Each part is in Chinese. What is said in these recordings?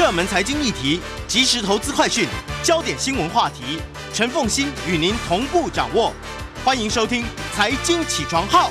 热门财经议题、即时投资快讯、焦点新闻话题，陈凤欣与您同步掌握。欢迎收听《财经起床号》。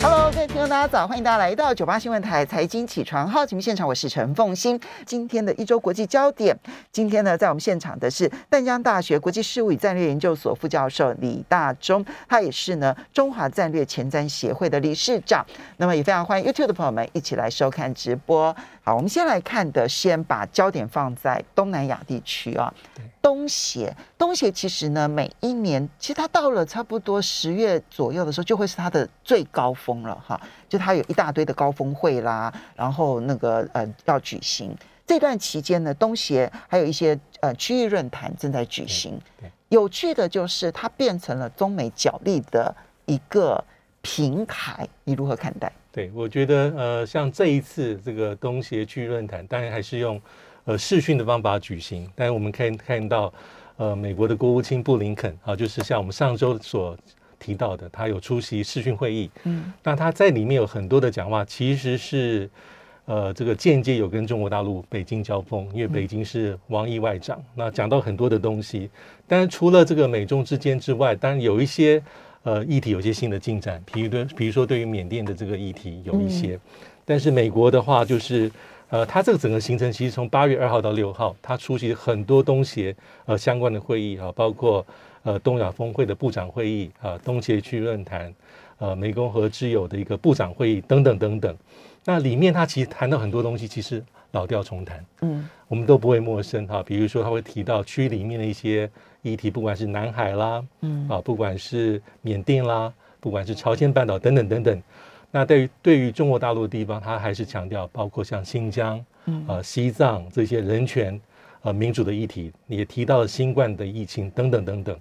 Hello，各位听众，大家早！欢迎大家来到九八新闻台财经起床号节目现场，我是陈凤欣。今天的一周国际焦点，今天呢，在我们现场的是淡江大学国际事务与战略研究所副教授李大中，他也是呢中华战略前瞻协会的理事长。那么也非常欢迎 YouTube 的朋友们一起来收看直播。好，我们先来看的，先把焦点放在东南亚地区啊。东协，东协其实呢，每一年其实它到了差不多十月左右的时候，就会是它的最高峰了哈。就它有一大堆的高峰会啦，然后那个呃要举行。这段期间呢，东协还有一些呃区域论坛正在举行。有趣的就是它变成了中美角力的一个平台，你如何看待？对，我觉得呃，像这一次这个东协区域论坛，当然还是用呃视讯的方法举行，但是我们可以看到，呃，美国的国务卿布林肯啊，就是像我们上周所提到的，他有出席视讯会议，嗯，那他在里面有很多的讲话，其实是呃这个间接有跟中国大陆北京交锋，因为北京是王毅外长，那讲到很多的东西，但是除了这个美中之间之外，当然有一些。呃，议题有些新的进展，比如对，比如说对于缅甸的这个议题有一些，但是美国的话就是，呃，他这个整个行程其实从八月二号到六号，他出席很多东协呃相关的会议啊，包括呃东亚峰会的部长会议啊，东协区论坛，呃，湄公河之友的一个部长会议等等等等。那里面他其实谈到很多东西，其实老调重弹，嗯，我们都不会陌生哈。比如说，他会提到区里面的一些议题，不管是南海啦，嗯，啊，不管是缅甸啦，不管是朝鲜半岛等等等等。那对于对于中国大陆的地方，他还是强调，包括像新疆、嗯、啊西藏这些人权、呃民主的议题，也提到了新冠的疫情等等等等。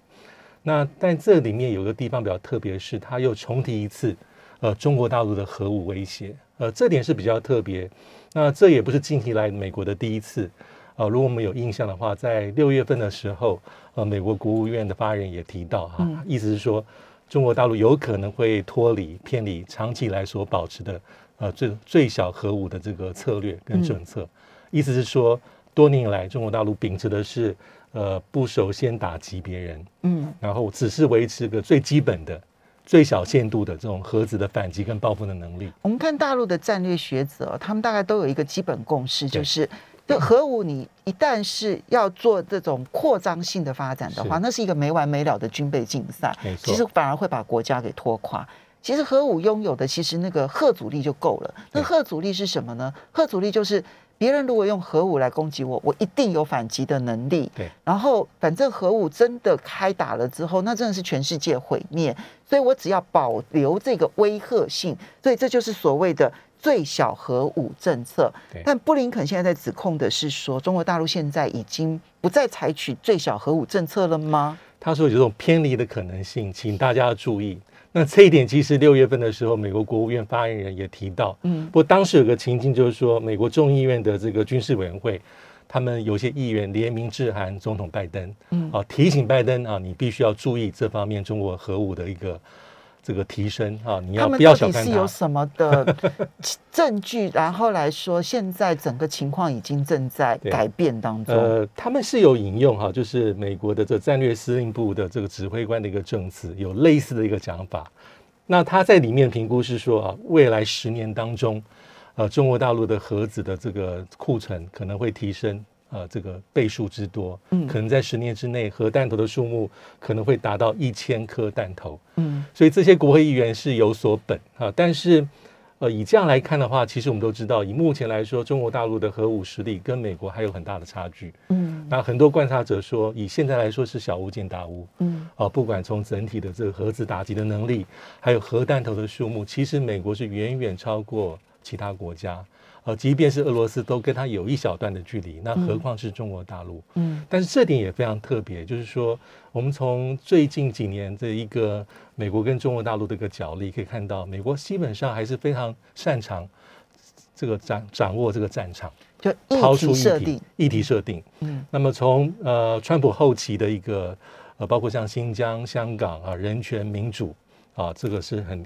那但这里面有个地方比较特别，是他又重提一次，呃，中国大陆的核武威胁。呃，这点是比较特别。那这也不是近期来美国的第一次。呃，如果我们有印象的话，在六月份的时候，呃，美国国务院的发言人也提到哈，意思是说，中国大陆有可能会脱离、偏离长期以来所保持的呃最最小核武的这个策略跟政策。意思是说，多年以来中国大陆秉持的是呃不首先打击别人，嗯，然后只是维持个最基本的。最小限度的这种核子的反击跟报复的能力。我们看大陆的战略学者，他们大概都有一个基本共识，就是这核武你一旦是要做这种扩张性的发展的话，那是一个没完没了的军备竞赛，其实反而会把国家给拖垮。其实核武拥有的其实那个核阻力就够了。那核阻力是什么呢？核阻力就是别人如果用核武来攻击我，我一定有反击的能力。对，然后反正核武真的开打了之后，那真的是全世界毁灭。所以我只要保留这个威吓性，所以这就是所谓的最小核武政策。但布林肯现在在指控的是说，中国大陆现在已经不再采取最小核武政策了吗？他说有这种偏离的可能性，请大家注意。那这一点其实六月份的时候，美国国务院发言人也提到，嗯，不过当时有个情境就是说，美国众议院的这个军事委员会，他们有些议员联名致函总统拜登，嗯，啊，提醒拜登啊，你必须要注意这方面中国核武的一个这个提升啊，你要不要小看它？是有什么的 证据？然后来说，现在整个情况已经正在改变当中。呃，他们是有引用哈，就是美国的这战略司令部的这个指挥官的一个证词，有类似的一个讲法。那他在里面评估是说啊，未来十年当中，呃，中国大陆的核子的这个库存可能会提升。呃，这个倍数之多，嗯，可能在十年之内，核弹头的数目可能会达到一千颗弹头，嗯，所以这些国会议员是有所本啊。但是，呃，以这样来看的话，其实我们都知道，以目前来说，中国大陆的核武实力跟美国还有很大的差距，嗯。那很多观察者说，以现在来说是小巫见大巫，嗯。啊，不管从整体的这个核子打击的能力，还有核弹头的数目，其实美国是远远超过其他国家。呃，即便是俄罗斯都跟它有一小段的距离，那何况是中国大陆？嗯，但是这点也非常特别，就是说，我们从最近几年这一个美国跟中国大陆的一个角力，可以看到，美国基本上还是非常擅长这个掌掌握这个战场，就抛出议题议题设定。嗯，那么从呃川普后期的一个呃，包括像新疆、香港啊，人权民主啊，这个是很。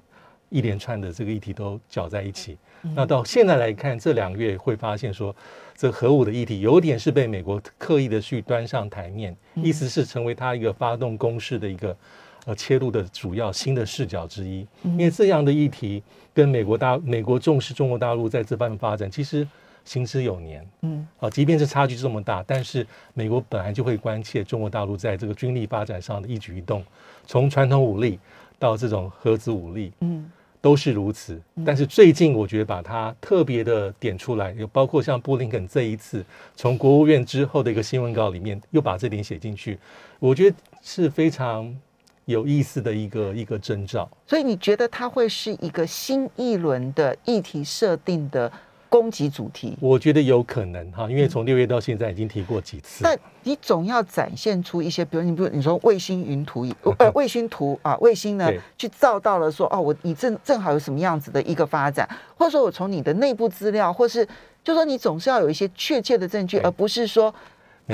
一连串的这个议题都搅在一起。那到现在来看，这两个月会发现说，这核武的议题有点是被美国刻意的去端上台面，意思是成为他一个发动攻势的一个呃切入的主要新的视角之一。因为这样的议题跟美国大美国重视中国大陆在这方面发展，其实行之有年。嗯，啊，即便是差距这么大，但是美国本来就会关切中国大陆在这个军力发展上的一举一动，从传统武力到这种核子武力。嗯。都是如此，但是最近我觉得把它特别的点出来，有包括像布林肯这一次从国务院之后的一个新闻稿里面，又把这点写进去，我觉得是非常有意思的一个一个征兆。所以你觉得它会是一个新一轮的议题设定的？攻击主题，我觉得有可能哈，因为从六月到现在已经提过几次。但你总要展现出一些，比如你，比如你说卫星云图，呃，卫星图啊，卫星呢去照到了说，哦，我你正正好有什么样子的一个发展，或者说我从你的内部资料，或是就说你总是要有一些确切的证据，而不是说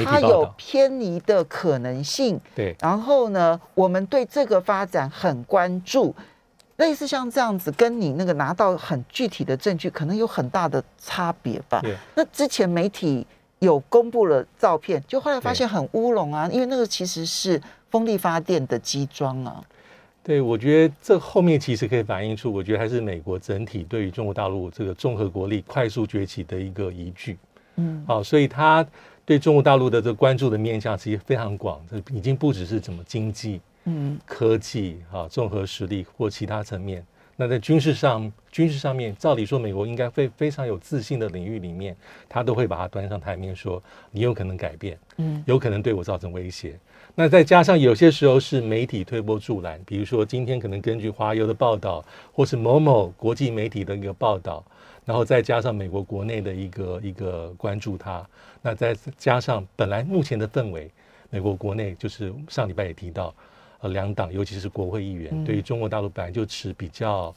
它有偏离的可能性。对，然后呢，我们对这个发展很关注。类似像这样子，跟你那个拿到很具体的证据，可能有很大的差别吧。那之前媒体有公布了照片，就后来发现很乌龙啊，因为那个其实是风力发电的机装啊。对，我觉得这后面其实可以反映出，我觉得还是美国整体对于中国大陆这个综合国力快速崛起的一个依据。嗯，好，所以他对中国大陆的这个关注的面向其实非常广，这已经不只是怎么经济。嗯，科技啊，综合实力或其他层面，那在军事上，军事上面，照理说，美国应该非非常有自信的领域里面，他都会把它端上台面，说你有可能改变，嗯，有可能对我造成威胁。那再加上有些时候是媒体推波助澜，比如说今天可能根据华油的报道，或是某某国际媒体的一个报道，然后再加上美国国内的一个一个关注它，那再加上本来目前的氛围，美国国内就是上礼拜也提到。呃，两党尤其是国会议员，对于中国大陆本来就持比较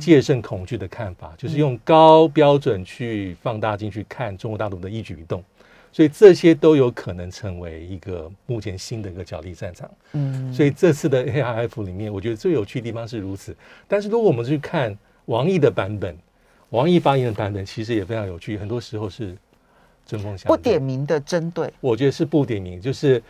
戒慎恐惧的看法，就是用高标准去放大镜去看中国大陆的一举一动，所以这些都有可能成为一个目前新的一个角力战场。嗯，所以这次的 A I F 里面，我觉得最有趣的地方是如此。但是如果我们去看王毅的版本，王毅发言的版本其实也非常有趣，很多时候是针锋相不点名的针对。我觉得是不点名，就是。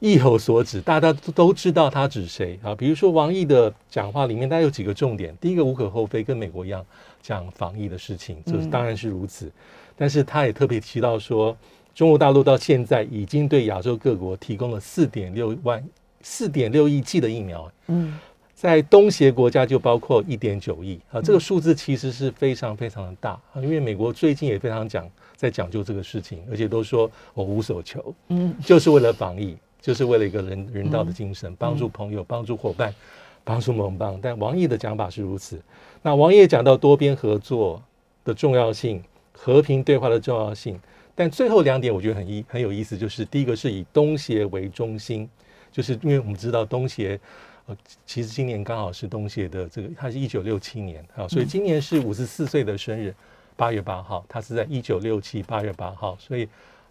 意有所指，大家都都知道他指谁啊？比如说王毅的讲话里面，大概有几个重点。第一个无可厚非，跟美国一样讲防疫的事情，这当然是如此。但是他也特别提到说，中国大陆到现在已经对亚洲各国提供了四点六万、四点六亿剂的疫苗。嗯，在东协国家就包括一点九亿啊，这个数字其实是非常非常的大啊。因为美国最近也非常讲在讲究这个事情，而且都说我无所求，嗯，就是为了防疫。就是为了一个人人道的精神，帮助朋友，帮助伙伴，帮助盟邦。但王毅的讲法是如此。那王毅讲到多边合作的重要性，和平对话的重要性。但最后两点我觉得很意很有意思，就是第一个是以东协为中心，就是因为我们知道东协，呃，其实今年刚好是东协的这个，他是一九六七年啊，所以今年是五十四岁的生日，八月八号，他是在一九六七八月八号，所以。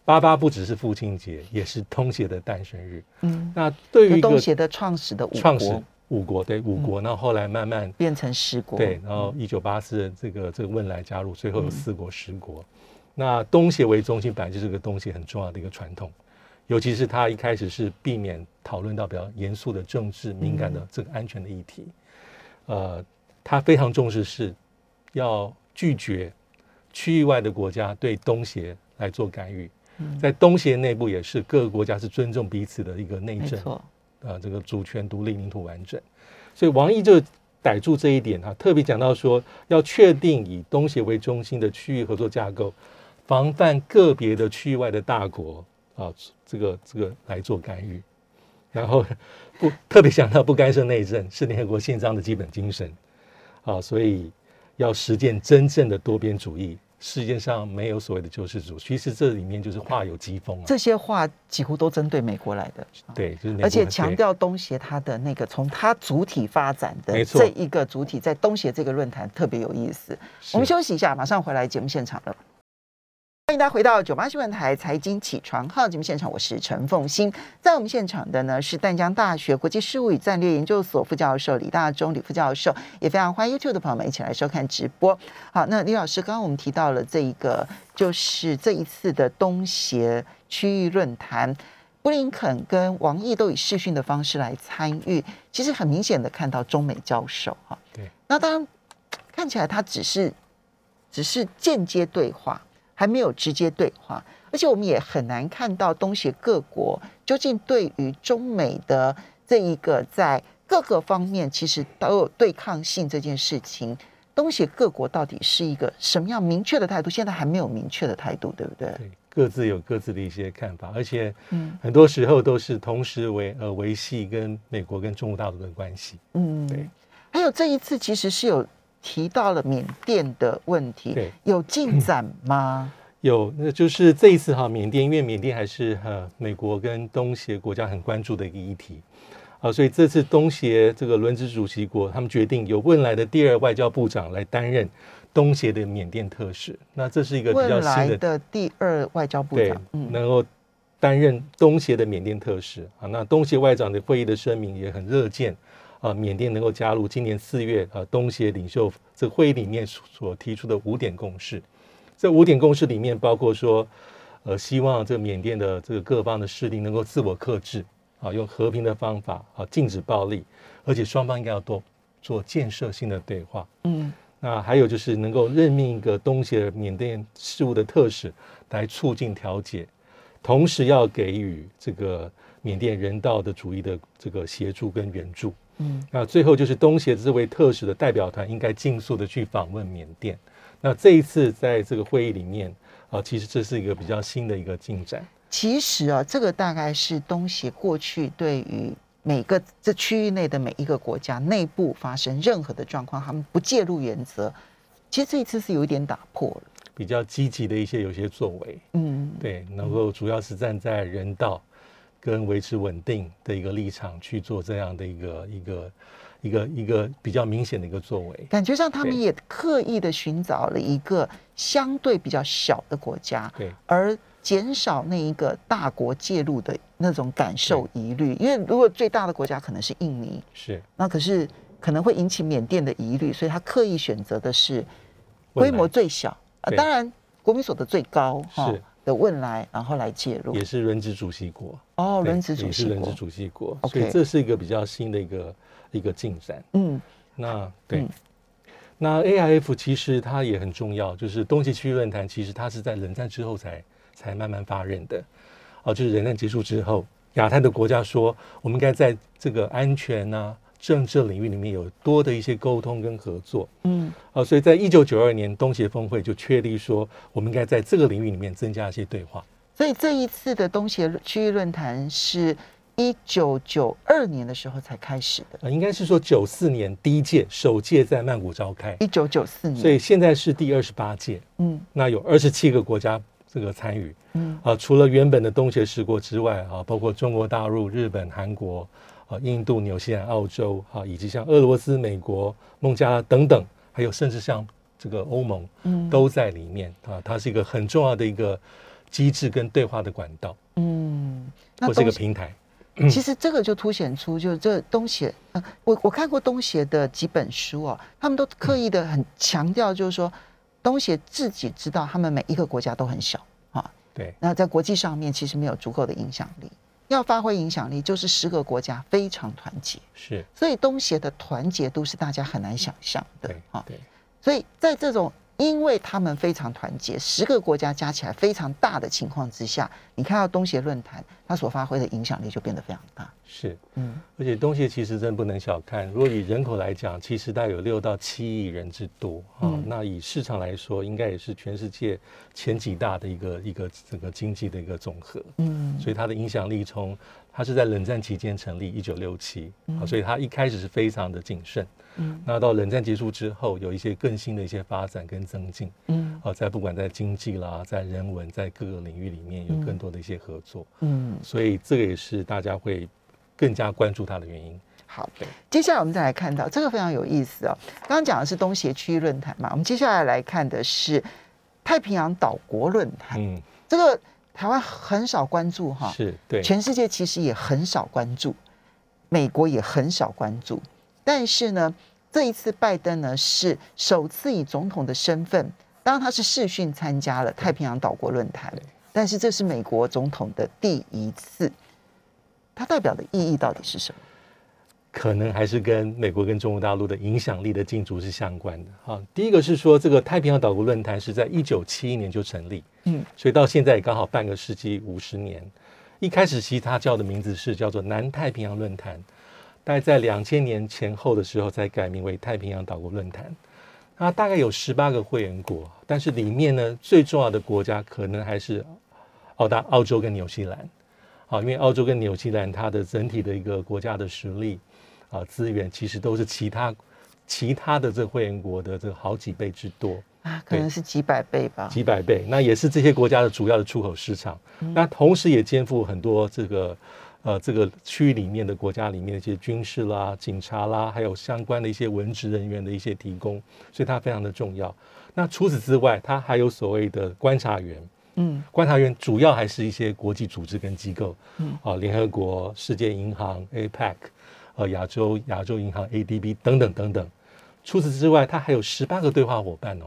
八八不只是父亲节，也是东协的诞生日。嗯，那对于东协的创始的创始五国，对五国，那后来慢慢变成十国。对，然后一九八四这个这个汶莱加入，最后有四国十国。那东协为中心，本来就是个东协很重要的一个传统，尤其是他一开始是避免讨论到比较严肃的政治敏感的这个安全的议题。呃，他非常重视是要拒绝区域外的国家对东协来做干预。在东协内部也是各个国家是尊重彼此的一个内政，啊，这个主权独立、领土完整。所以王毅就逮住这一点哈，特别讲到说要确定以东协为中心的区域合作架构，防范个别的区域外的大国啊，这个这个来做干预。然后不特别讲到不干涉内政是联合国宪章的基本精神啊，所以要实践真正的多边主义。世界上没有所谓的救世主，其实这里面就是话有疾风啊。这些话几乎都针对美国来的，对，就是而且强调东协它的那个从它主体发展的这一个主体，在东协这个论坛特别有意思。我们休息一下，马上回来节目现场了。欢迎大家回到九八新闻台财经起床号节目现场，我是陈凤欣。在我们现场的呢是淡江大学国际事务与战略研究所副教授李大中李副教授，也非常欢迎 YouTube 的朋友们一起来收看直播。好，那李老师，刚刚我们提到了这一个，就是这一次的东协区域论坛，布林肯跟王毅都以视讯的方式来参与，其实很明显的看到中美交手哈。对，那当然看起来他只是只是间接对话。还没有直接对话，而且我们也很难看到东协各国究竟对于中美的这一个在各个方面其实都有对抗性这件事情，东协各国到底是一个什么样明确的态度？现在还没有明确的态度，对不对？对，各自有各自的一些看法，而且嗯，很多时候都是同时维呃维系跟美国跟中国大陆的关系。嗯，对。还有这一次其实是有。提到了缅甸的问题，有进展吗？有，那就是这一次哈，缅甸因为缅甸还是呃美国跟东协国家很关注的一个议题啊，所以这次东协这个轮值主席国，他们决定由未来的第二外交部长来担任东协的缅甸特使。那这是一个比较新的第二外交部长，能够担任东协的缅甸特使啊。那东协外长的会议的声明也很热见。啊，缅甸能够加入今年四月啊东协领袖这个会议里面所提出的五点共识，这五点共识里面包括说，呃，希望这个缅甸的这个各方的势力能够自我克制，啊，用和平的方法啊禁止暴力，而且双方应该要多做建设性的对话。嗯，那还有就是能够任命一个东协缅甸事务的特使来促进调解，同时要给予这个缅甸人道的主义的这个协助跟援助。嗯，那最后就是东协这位特使的代表团应该尽速的去访问缅甸。那这一次在这个会议里面啊，其实这是一个比较新的一个进展。其实啊，这个大概是东协过去对于每个这区域内的每一个国家内部发生任何的状况，他们不介入原则。其实这一次是有一点打破了，比较积极的一些有些作为。嗯，对，能够主要是站在人道。跟维持稳定的一个立场去做这样的一个一个一个一个比较明显的一个作为，感觉上他们也刻意的寻找了一个相对比较小的国家，对，而减少那一个大国介入的那种感受疑虑。因为如果最大的国家可能是印尼，是。那可是可能会引起缅甸的疑虑，所以他刻意选择的是规模最小，啊，当然国民所得最高，是。的问来，然后来介入，也是轮值主席国哦，轮值主席也是轮值主席国，所以这是一个比较新的一个一个进展。嗯，那对，那 AIF 其实它也很重要，就是东西区域论坛，其实它是在冷战之后才才慢慢发任的。哦，就是冷战结束之后，亚太的国家说，我们应该在这个安全啊。政治领域里面有多的一些沟通跟合作，嗯，啊，所以在一九九二年东协峰会就确立说，我们应该在这个领域里面增加一些对话。所以这一次的东协区域论坛是一九九二年的时候才开始的，呃，应该是说九四年第一届首届在曼谷召开，一九九四年，所以现在是第二十八届，嗯，那有二十七个国家这个参与，嗯，啊，除了原本的东协十国之外，啊，包括中国大陆、日本、韩国。啊，印度、纽西兰、澳洲，啊，以及像俄罗斯、美国、孟加拉等等，还有甚至像这个欧盟，嗯，都在里面啊。它是一个很重要的一个机制跟对话的管道，嗯，或是一个平台。其实这个就凸显出，就是这东协，呃，我我看过东协的几本书哦，他们都刻意的很强调，就是说东协自己知道，他们每一个国家都很小啊，对，那在国际上面其实没有足够的影响力。要发挥影响力，就是十个国家非常团结，是，所以东协的团结度是大家很难想象的，啊，对，所以在这种。因为他们非常团结，十个国家加起来非常大的情况之下，你看到东协论坛它所发挥的影响力就变得非常大。是，嗯，而且东协其实真不能小看，如果以人口来讲，其实大概有六到七亿人之多啊。那以市场来说，应该也是全世界前几大的一个一个整个经济的一个总和。嗯，所以它的影响力从它是在冷战期间成立，一九六七啊，所以它一开始是非常的谨慎。嗯，那到冷战结束之后，有一些更新的一些发展跟增进，嗯，啊，在不管在经济啦，在人文，在各个领域里面有更多的一些合作，嗯，所以这个也是大家会更加关注它的原因。好，接下来我们再来看到这个非常有意思哦。刚刚讲的是东协区域论坛嘛，我们接下来来看的是太平洋岛国论坛，嗯，这个台湾很少关注哈，是对，全世界其实也很少关注，美国也很少关注，但是呢，这一次拜登呢是首次以总统的身份，当然他是视讯参加了太平洋岛国论坛。对，但是这是美国总统的第一次，它代表的意义到底是什么？可能还是跟美国跟中国大陆的影响力的竞逐是相关的。哈，第一个是说，这个太平洋岛国论坛是在一九七一年就成立，嗯，所以到现在也刚好半个世纪五十年。一开始其实它叫的名字是叫做南太平洋论坛，大概在两千年前后的时候才改名为太平洋岛国论坛。它大概有十八个会员国，但是里面呢最重要的国家可能还是澳大、澳洲跟纽西兰。啊，因为澳洲跟纽西兰它的整体的一个国家的实力啊资源，其实都是其他其他的这个会员国的这个好几倍之多。啊，可能是几百倍吧。几百倍，那也是这些国家的主要的出口市场。那同时也肩负很多这个呃这个区域里面的国家里面的一些军事啦、警察啦，还有相关的一些文职人员的一些提供，所以它非常的重要。那除此之外，它还有所谓的观察员。嗯观察员主要还是一些国际组织跟机构，嗯啊，联合国、世界银行、APEC，呃，亚洲亚洲银行 ADB 等等等等。除此之外，它还有十八个对话伙伴哦。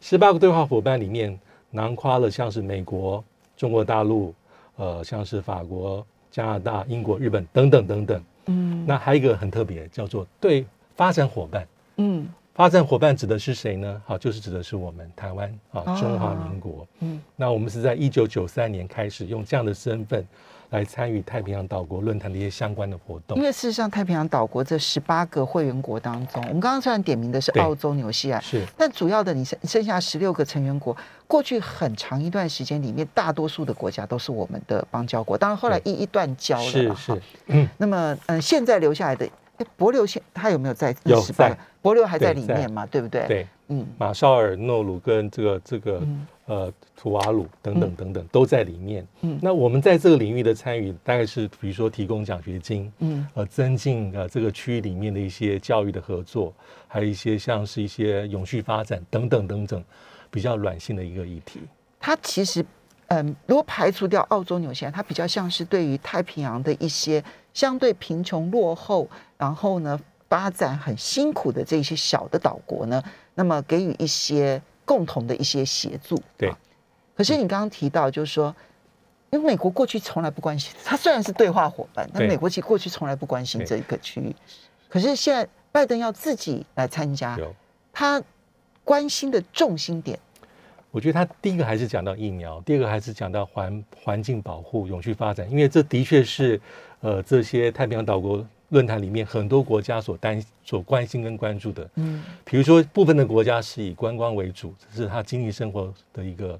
十八个对话伙伴里面，囊括了像是美国、中国大陆，呃，像是法国、加拿大、英国、日本等等等等。嗯那还有一个很特别，叫做对发展伙伴。嗯发展伙伴指的是谁呢？好，就是指的是我们台湾啊，哦中华民国。嗯那我们是在一九九三年开始用这样的身份来参与太平洋岛国论坛的一些相关的活动。因。为事实上，太平洋岛国这十八个会员国当中，我们刚刚虽然点名的是澳洲、纽西兰，是。但主要的你剩剩下十六个成员国，过去很长一段时间里面，大多数的国家都是我们的邦交国，当然后来一一断交了是是，那么，嗯、现在留下来的，诶帛琉现他有没有在有在？帛琉还在里面嘛？对不对？，对，嗯马绍尔、诺鲁跟这个这个嗯呃图瓦鲁等等等等都在里面。嗯那我们在这个领域的参与，大概是比如说提供奖学金，嗯呃，增进呃这个区域里面的一些教育的合作，还有一些像是一些永续发展等等等等比较软性的一个议题。它其实，嗯，如果排除掉澳洲、纽西兰，它比较像是对于太平洋的一些相对贫穷落后，然后呢发展很辛苦的这些小的岛国呢，那么给予一些共同的一些协助。对啊可是你刚刚提到，就是说。因为美国过去从来不关心，它虽然是对话伙伴，但美国其实过去从来不关心这一个区域。可是现在拜登要自己来参加，他关心的重心点，我觉得他第一个还是讲到疫苗，第二个还是讲到环环境保护、永续发展，因为这的确是呃这些太平洋岛国论坛里面很多国家所担所关心跟关注的。嗯比如说，部分的国家是以观光为主，这是他经济生活的一个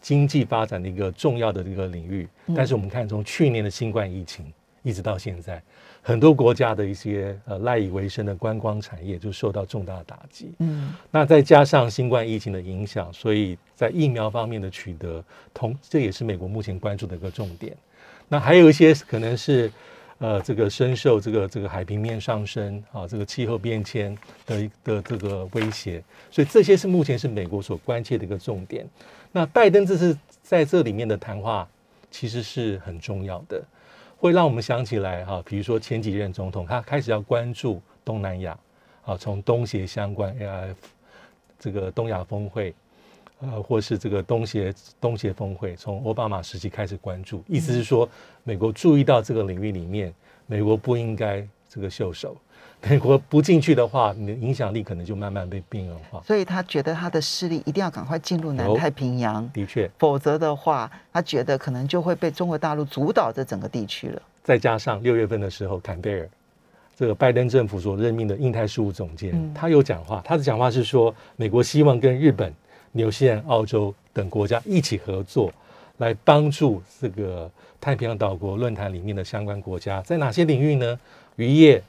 经济发展的一个重要的一个领域。嗯但是我们看，从去年的新冠疫情一直到现在，很多国家的一些呃赖以为生的观光产业就受到重大的打击。嗯那再加上新冠疫情的影响，所以在疫苗方面的取得，同这也是美国目前关注的一个重点。那还有一些可能是，呃，这个深受这个这个海平面上升啊，这个气候变迁的一的这个威胁，所以这些是目前是美国所关切的一个重点。那拜登这次在这里面的谈话，其实是很重要的，会让我们想起来哈、比如说前几任总统他开始要关注东南亚，啊，从东协相关 AIF 这个东亚峰会，呃，或是这个东协东协峰会，从奥巴马时期开始关注，意思是说，美国注意到这个领域里面，美国不应该这个袖手，美国不进去的话，你的影响力可能就慢慢被边缘化。所以他觉得他的势力一定要赶快进入南太平洋，的确，否则的话，他觉得可能就会被中国大陆主导这整个地区了。再加上六月份的时候，坎贝尔这个拜登政府所任命的印太事务总监，嗯他有讲话，他的讲话是说，美国希望跟日本、纽西兰、澳洲等国家一起合作，来帮助这个太平洋岛国论坛里面的相关国家，在哪些领域呢？渔业、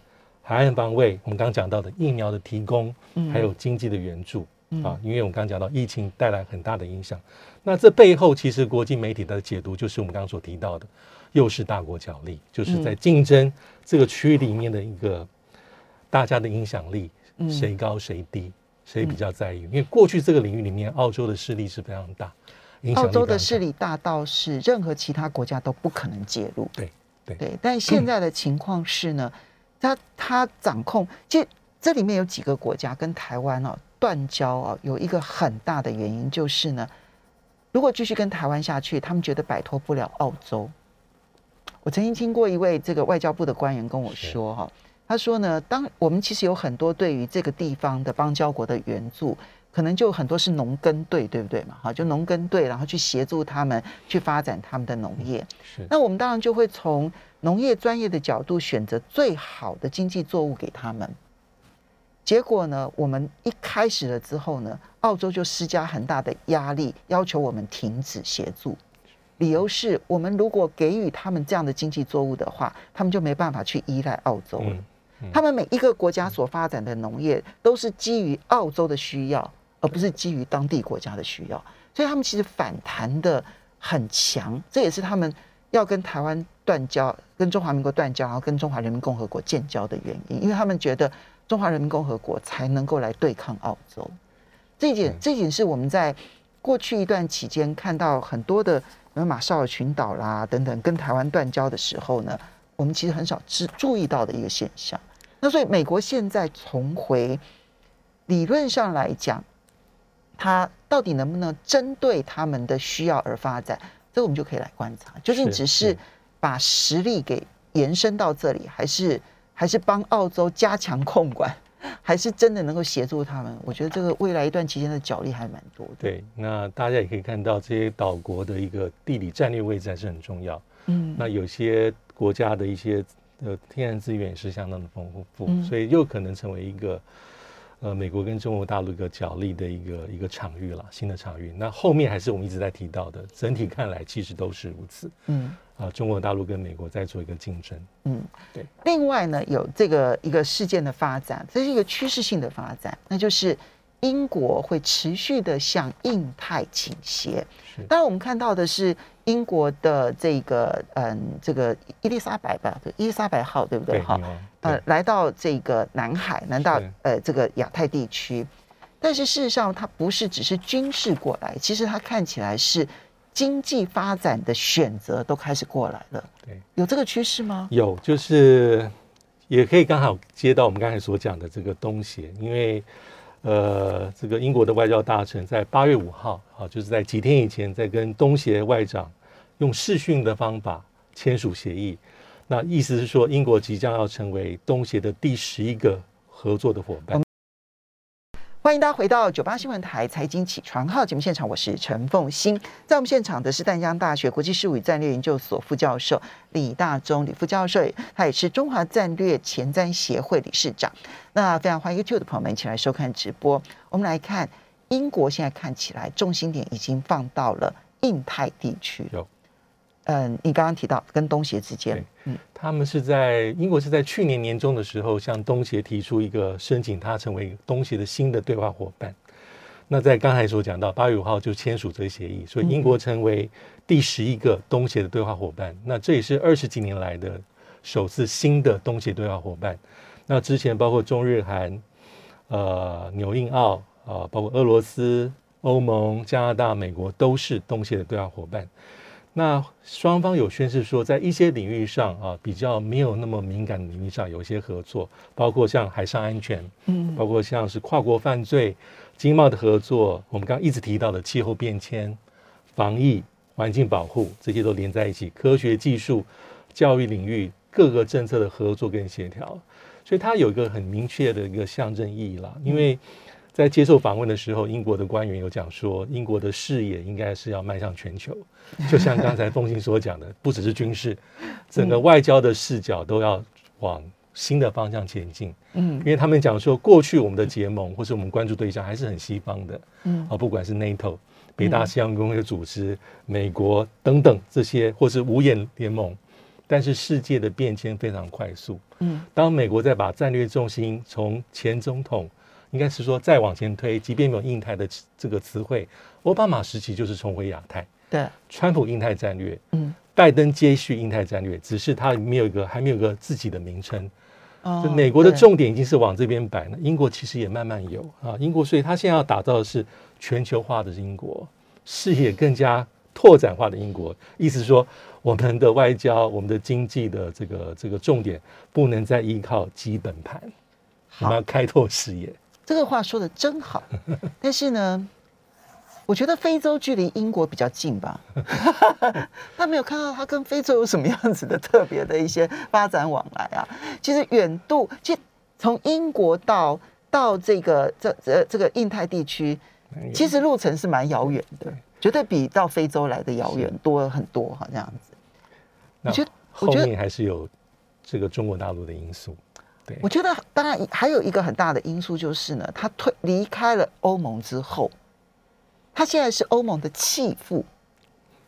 海岸防卫，我们刚刚讲到的疫苗的提供，嗯。还有经济的援助。嗯。啊，因为我们刚刚讲到疫情带来很大的影响，那这背后其实国际媒体的解读就是我们刚刚所提到的，又是大国角力，就是在竞争这个区域里面的一个大家的影响力，嗯。谁高谁低，谁比较在意？因为过去这个领域里面，澳洲的势力是非常大，澳洲的势力大到是任何其他国家都不可能介入。对对。对，但现在的情况是呢，他他掌控，其实这里面有几个国家跟台湾哦断交哦，有一个很大的原因就是呢，如果继续跟台湾下去，他们觉得摆脱不了澳洲。我曾经听过一位这个外交部的官员跟我说哈，他说呢，当我们其实有很多对于这个地方的邦交国的援助，可能就很多是农耕队，对不对嘛？哈，就农耕队，然后去协助他们去发展他们的农业。是那我们当然就会从农业专业的角度选择最好的经济作物给他们。结果呢，我们一开始了之后呢，澳洲就施加很大的压力，要求我们停止协助。理由是我们如果给予他们这样的经济作物的话，他们就没办法去依赖澳洲了。嗯嗯他们每一个国家所发展的农业都是基于澳洲的需要，而不是基于当地国家的需要，所以他们其实反弹的很强，这也是他们要跟台湾断交、跟中华民国断交，然后跟中华人民共和国建交的原因，因为他们觉得中华人民共和国才能够来对抗澳洲。这一点，这一点是我们在过去一段期间看到很多的，比如马绍尔群岛啦等等跟台湾断交的时候呢，我们其实很少注注意到的一个现象。那所以美国现在重回，理论上来讲，它到底能不能针对他们的需要而发展，这个我们就可以来观察，究竟只是是把实力给延伸到这里，还是还是帮澳洲加强控管，还是真的能够协助他们？我觉得这个未来一段期间的角力还蛮多的。对，那大家也可以看到，这些岛国的一个地理战略位置还是很重要。嗯，那有些国家的一些呃天然资源也是相当的丰富，嗯所以又可能成为一个呃美国跟中国大陆一个角力的一个一个场域了，新的场域。那后面还是我们一直在提到的，整体看来其实都是如此嗯啊、中国大陆跟美国在做一个竞争。嗯，对。另外呢，有这个一个事件的发展，这是一个趋势性的发展，那就是英国会持续的向印太倾斜。是当然，我们看到的是英国的这个嗯，这个伊丽莎白吧，对，伊丽莎白号，对不对？哈呃，来到这个南海，来到呃这个亚太地区，但是事实上，它不是只是军事过来，其实它看起来是经济发展的选择都开始过来了。对，有这个趋势吗？有就是也可以刚好接到我们刚才所讲的这个东协，因为呃，这个英国的外交大臣在八月五号啊，就是在几天以前，在跟东协外长用视讯的方法签署协议。那意思是说，英国即将要成为东协的第十一个合作的伙伴。欢迎大家回到九八新闻台财经起床号节目现场，我是陈凤欣。在我们现场的是淡江大学国际事务与战略研究所副教授李大中李副教授，他也是中华战略前瞻协会理事长。那非常欢迎 YouTube 的朋友们一起来收看直播。我们来看英国现在看起来重心点已经放到了印太地区。有，嗯，你刚刚提到跟东协之间，嗯他们是在英国是在去年年中的时候向东协提出一个申请，他成为东协的新的对话伙伴。那在刚才所讲到，八月五号就签署这个协议，所以英国成为第十一个东协的对话伙伴。那这也是二十几年来的首次新的东协对话伙伴。那之前包括中日韩、呃纽印澳啊、呃包括俄罗斯、欧盟、加拿大、美国都是东协的对话伙伴。那双方有宣示说，在一些领域上啊，比较没有那么敏感的领域上有一些合作，包括像海上安全，嗯包括像是跨国犯罪、经贸的合作，我们刚刚一直提到的气候变迁、防疫、环境保护，这些都连在一起。科学技术、教育领域各个政策的合作跟协调，所以它有一个很明确的一个象征意义啦。因为在接受访问的时候，英国的官员有讲说，英国的视野应该是要迈向全球，就像刚才风信所讲的，不只是军事，整个外交的视角都要往新的方向前进。嗯。因为他们讲说，过去我们的结盟或是我们关注对象还是很西方的，嗯。啊，不管是 NATO、北大西洋公约组织、美国等等这些，或是五眼联盟，但是世界的变迁非常快速。嗯。当美国在把战略重心从前总统，应该是说再往前推，即便没有印太的词这个词汇，奥巴马时期就是重回亚太，对，川普印太战略，嗯拜登接续印太战略，只是它没有一个还没有一个自己的名称。哦美国的重点已经是往这边摆了，英国其实也慢慢有啊。英国，所以他现在要打造的是全球化的英国，视野更加拓展化的英国。意思是说，我们的外交、我们的经济的这个这个重点不能再依靠基本盘，我们要开拓视野。这个话说的真好，但是呢，我觉得非洲距离英国比较近吧，他没有看到他跟非洲有什么样子的特别的一些发展往来啊。其实远度，其实从英国到到这个这这这个印太地区，其实路程是蛮遥远的，绝对比到非洲来的遥远多了很多哈，这样子。我觉得我后面还是有这个中国大陆的因素。对我觉得当然还有一个很大的因素就是呢，他退离开了欧盟之后，他现在是欧盟的弃妇，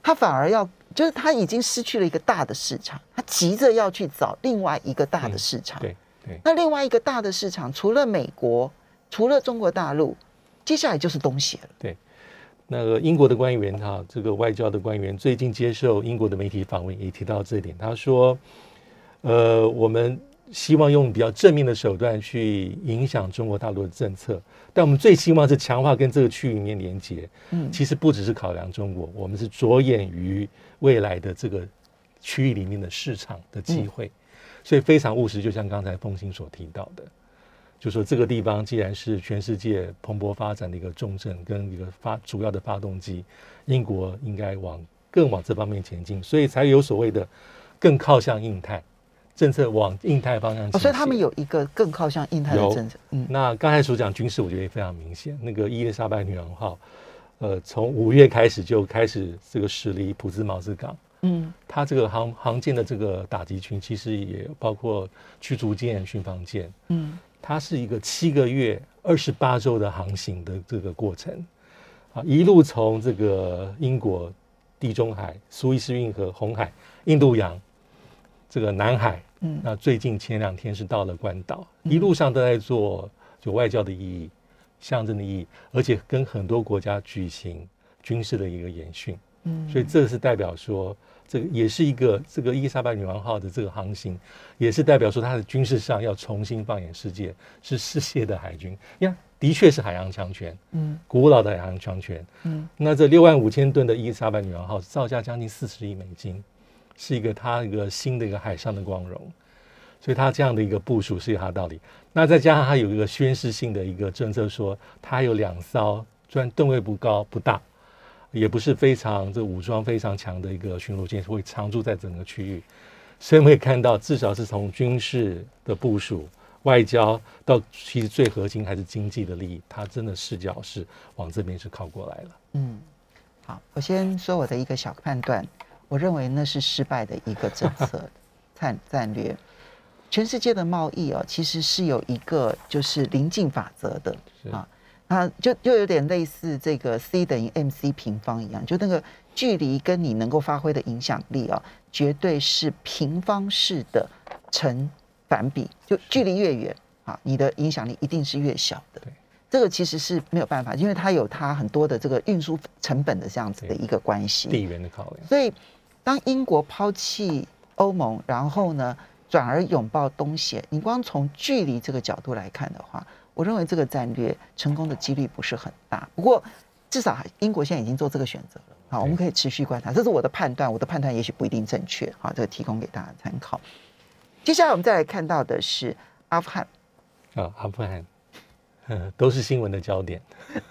他反而要就是他已经失去了一个大的市场，他急着要去找另外一个大的市场。对对，那另外一个大的市场，除了美国，除了中国大陆，接下来就是东协了。对那个英国的官员哈，这个外交的官员最近接受英国的媒体访问，也提到这一点。他说：“呃，我们希望用比较正面的手段去影响中国大陆的政策，但我们最希望是强化跟这个区域里面连接。嗯其实不只是考量中国，我们是着眼于未来的这个区域里面的市场的机会，所以非常务实。就像刚才凤欣所提到的。”就说这个地方既然是全世界蓬勃发展的一个重镇跟一个发主要的发动机，英国应该往更往这方面前进，所以才有所谓的更靠向印太政策往印太方向倾斜、哦，所以他们有一个更靠向印太的政策。嗯，那刚才所讲军事，我觉得也非常明显。那个伊丽莎白女王号，呃，从五月开始就开始这个驶离普兹茅斯港，嗯。它这个航航舰的这个打击群，其实也包括驱逐舰、巡防舰，嗯。它是一个七个月、二十八周的航行的这个过程，啊，一路从这个英国、地中海、苏伊士运河、红海、印度洋，这个南海，嗯。那最近前两天是到了关岛，一路上都在做就外交的意义、象征的意义，而且跟很多国家举行军事的一个演训，嗯，所以这是代表说，这个也是一个这个伊丽莎白女王号的这个航行，也是代表说它的军事上要重新放眼世界，是世界的海军。呀，的确是海洋强权，嗯。古老的海洋强权。嗯。那这六万五千吨的伊丽莎白女王号造价将近四十亿美金，是一个它一个新的一个海上的光荣。所以它这样的一个部署是有它的道理。那再加上它有一个宣示性的一个政策说，它有两艘虽然吨位不高不大，也不是非常这武装非常强的一个巡逻舰，会常驻在整个区域。所以我们可以看到，至少是从军事的部署、外交到其实最核心还是经济的利益，它真的视角是往这边是靠过来了。嗯，好，我先说我的一个小判断，我认为那是失败的一个政策 战战略。全世界的贸易哦，其实是有一个就是临近法则的是啊，它就又有点类似这个 C 等于 MC 平方一样，就那个距离跟你能够发挥的影响力啊，绝对是平方式的成反比，就距离越远啊，你的影响力一定是越小的。对这个其实是没有办法，因为它有它很多的这个运输成本的这样子的一个关系。地缘的考量。所以，当英国抛弃欧盟，然后呢，转而拥抱东协，你光从距离这个角度来看的话，我认为这个战略成功的几率不是很大。不过，至少英国现在已经做这个选择了。好，我们可以持续观察，这是我的判断，我的判断也许不一定正确。好，这个提供给大家参考。接下来我们再来看到的是阿富汗。啊，阿富汗，呃，都是新闻的焦点。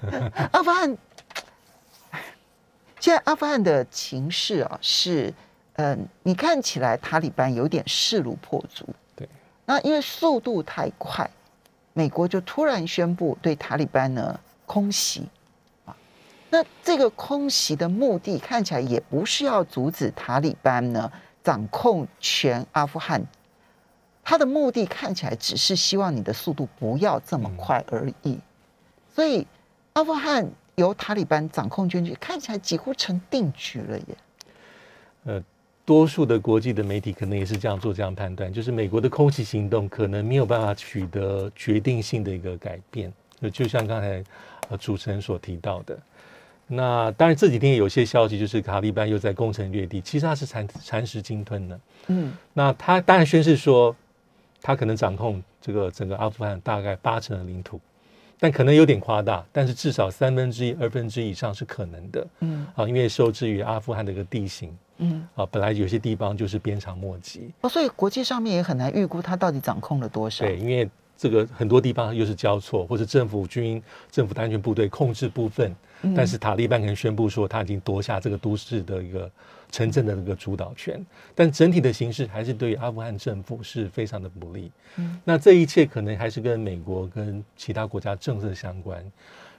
阿富汗，现在阿富汗的情势啊，是，嗯、你看起来塔利班有点势如破竹。对，那因为速度太快，美国就突然宣布对塔利班呢空袭啊。那这个空袭的目的看起来也不是要阻止塔利班呢掌控全阿富汗，他的目的看起来只是希望你的速度不要这么快而已。所以阿富汗由塔利班掌控军局，看起来几乎成定局了耶。呃，多数的国际的媒体可能也是这样做这样判断，就是美国的空袭行动可能没有办法取得决定性的一个改变。呃，就像刚才呃主持人所提到的，那当然这几天有些消息就是塔利班又在攻城略地，其实他是蚕蚕食鲸吞的。嗯那他当然宣示说，他可能掌控这个整个阿富汗大概八成的领土，但可能有点夸大，但是至少三分之一、二分之一以上是可能的。嗯啊，因为受制于阿富汗的一个地形嗯，啊，本来有些地方就是鞭长莫及。哦，所以国际上面也很难预估它到底掌控了多少。对，因为这个很多地方又是交错，或者政府军、政府的安全部队控制部分，嗯但是塔利班可能宣布说他已经夺下这个都市的一个城镇的那个主导权，但整体的形势还是对阿富汗政府是非常的不利。嗯那这一切可能还是跟美国跟其他国家政策相关。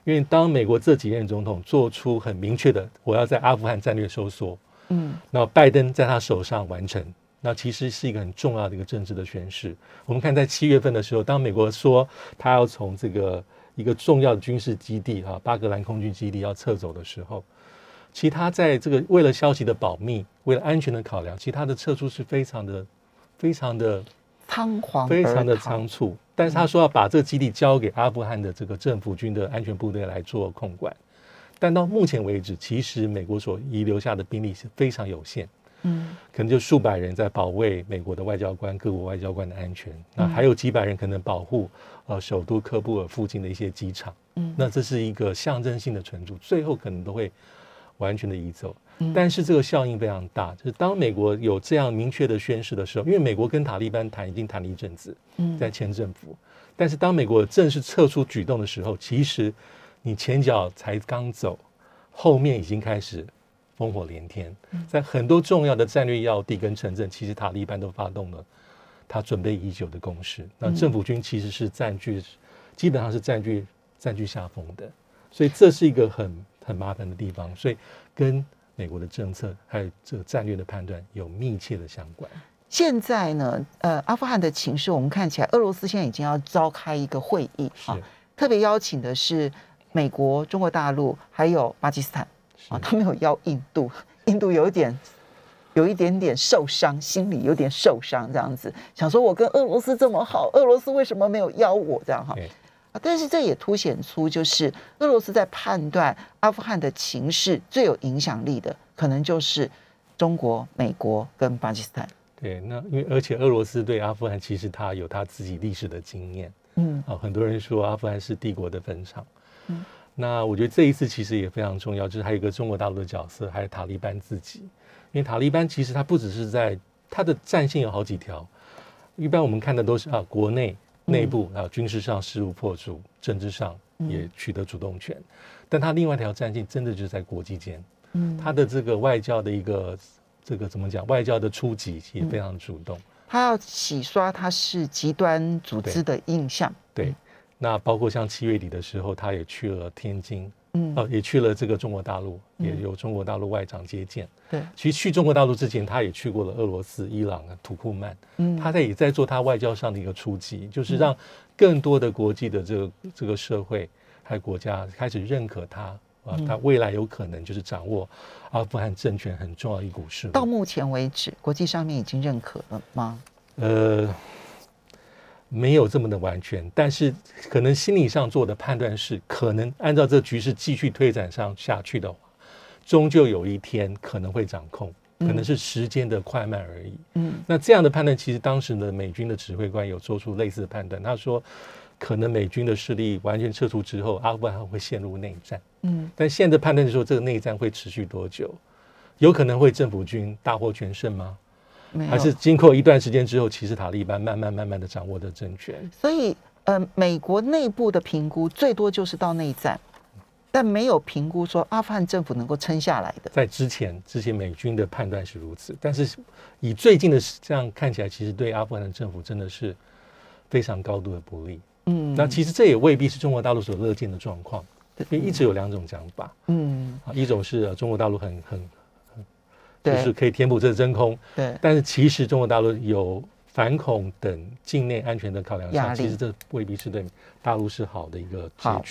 因为当美国这几任总统做出很明确的我要在阿富汗战略收缩，嗯那拜登在他手上完成，那其实是一个很重要的一个政治的宣示。我们看在七月份的时候，当美国说他要从这个一个重要的军事基地啊巴格兰空军基地要撤走的时候，其他在这个为了消息的保密，为了安全的考量，其他的撤出是非常的、非常的、仓皇非常的仓促。但是他说要把这个基地交给阿富汗的这个政府军的安全部队来做控管。但到目前为止，其实美国所遗留下的兵力是非常有限。嗯可能就数百人在保卫美国的外交官、各国外交官的安全，那还有几百人可能保护呃首都科布尔附近的一些机场。嗯那这是一个象征性的存储，最后可能都会完全的移走。嗯但是这个效应非常大，就是当美国有这样明确的宣示的时候，因为美国跟塔利班谈已经谈了一阵子，嗯在前政府，但是当美国正式撤出举动的时候，其实你前脚才刚走，后面已经开始烽火连天，在很多重要的战略要地跟城镇，其实塔利班都发动了他准备已久的攻势。那政府军其实是占据，基本上是占据占据下风的，所以这是一个很很麻烦的地方，所以跟美国的政策还有这个战略的判断有密切的相关。现在呢，呃，阿富汗的情势，我们看起来，俄罗斯现在已经要召开一个会议是啊，特别邀请的是美国、中国大陆还有巴基斯坦是啊，他没有邀印度，印度有一点有一点点受伤，心里有点受伤，这样子，想说我跟俄罗斯这么好，俄罗斯为什么没有邀我这样哈？啊，但是这也凸显出，就是俄罗斯在判断阿富汗的情势最有影响力的，可能就是中国、美国跟巴基斯坦。对，那因为而且俄罗斯对阿富汗其实他有他自己历史的经验嗯啊，很多人说阿富汗是帝国的坟场。嗯那我觉得这一次其实也非常重要，就是还有一个中国大陆的角色，还有塔利班自己，因为塔利班其实它不只是在它的战线有好几条，一般我们看的都是啊国内内部啊军事上势如破竹，政治上也取得主动权，但它另外一条战线真的就是在国际间，嗯，它的这个外交的一个这个怎么讲，外交的出击也非常主动。他要洗刷他是极端组织的印象。对，那包括像七月底的时候，他也去了天津，嗯，呃，也去了这个中国大陆，嗯也有中国大陆外长接见。对，其实去中国大陆之前，他也去过了俄罗斯、伊朗、土库曼，嗯，他在也在做他外交上的一个出击，就是让更多的国际的这个这个社会还有国家开始认可他啊，嗯他未来有可能就是掌握阿富汗政权很重要的一股势力。到目前为止，国际上面已经认可了吗？呃，没有这么的完全，但是可能心理上做的判断是，可能按照这局势继续推展上下去的话，终究有一天可能会掌控，可能是时间的快慢而已。嗯那这样的判断，其实当时的美军的指挥官有做出类似的判断，他说，可能美军的势力完全撤出之后，阿富汗会陷入内战。嗯但现在判断是说，这个内战会持续多久？有可能会政府军大获全胜吗？还是经过一段时间之后，其实塔利班慢慢慢慢的掌握的政权。所以呃，美国内部的评估最多就是到内战，但没有评估说阿富汗政府能够撑下来的。在之前，之前美军的判断是如此，但是以最近的这样看起来，其实对阿富汗的政府真的是非常高度的不利。嗯，那其实这也未必是中国大陆所乐见的状况，因为一直有两种讲法。嗯，啊，一种是呃中国大陆很很就是可以填补这个真空，对，但是其实中国大陆有反恐等境内安全的考量上，其实这未必是对大陆是好的一个结好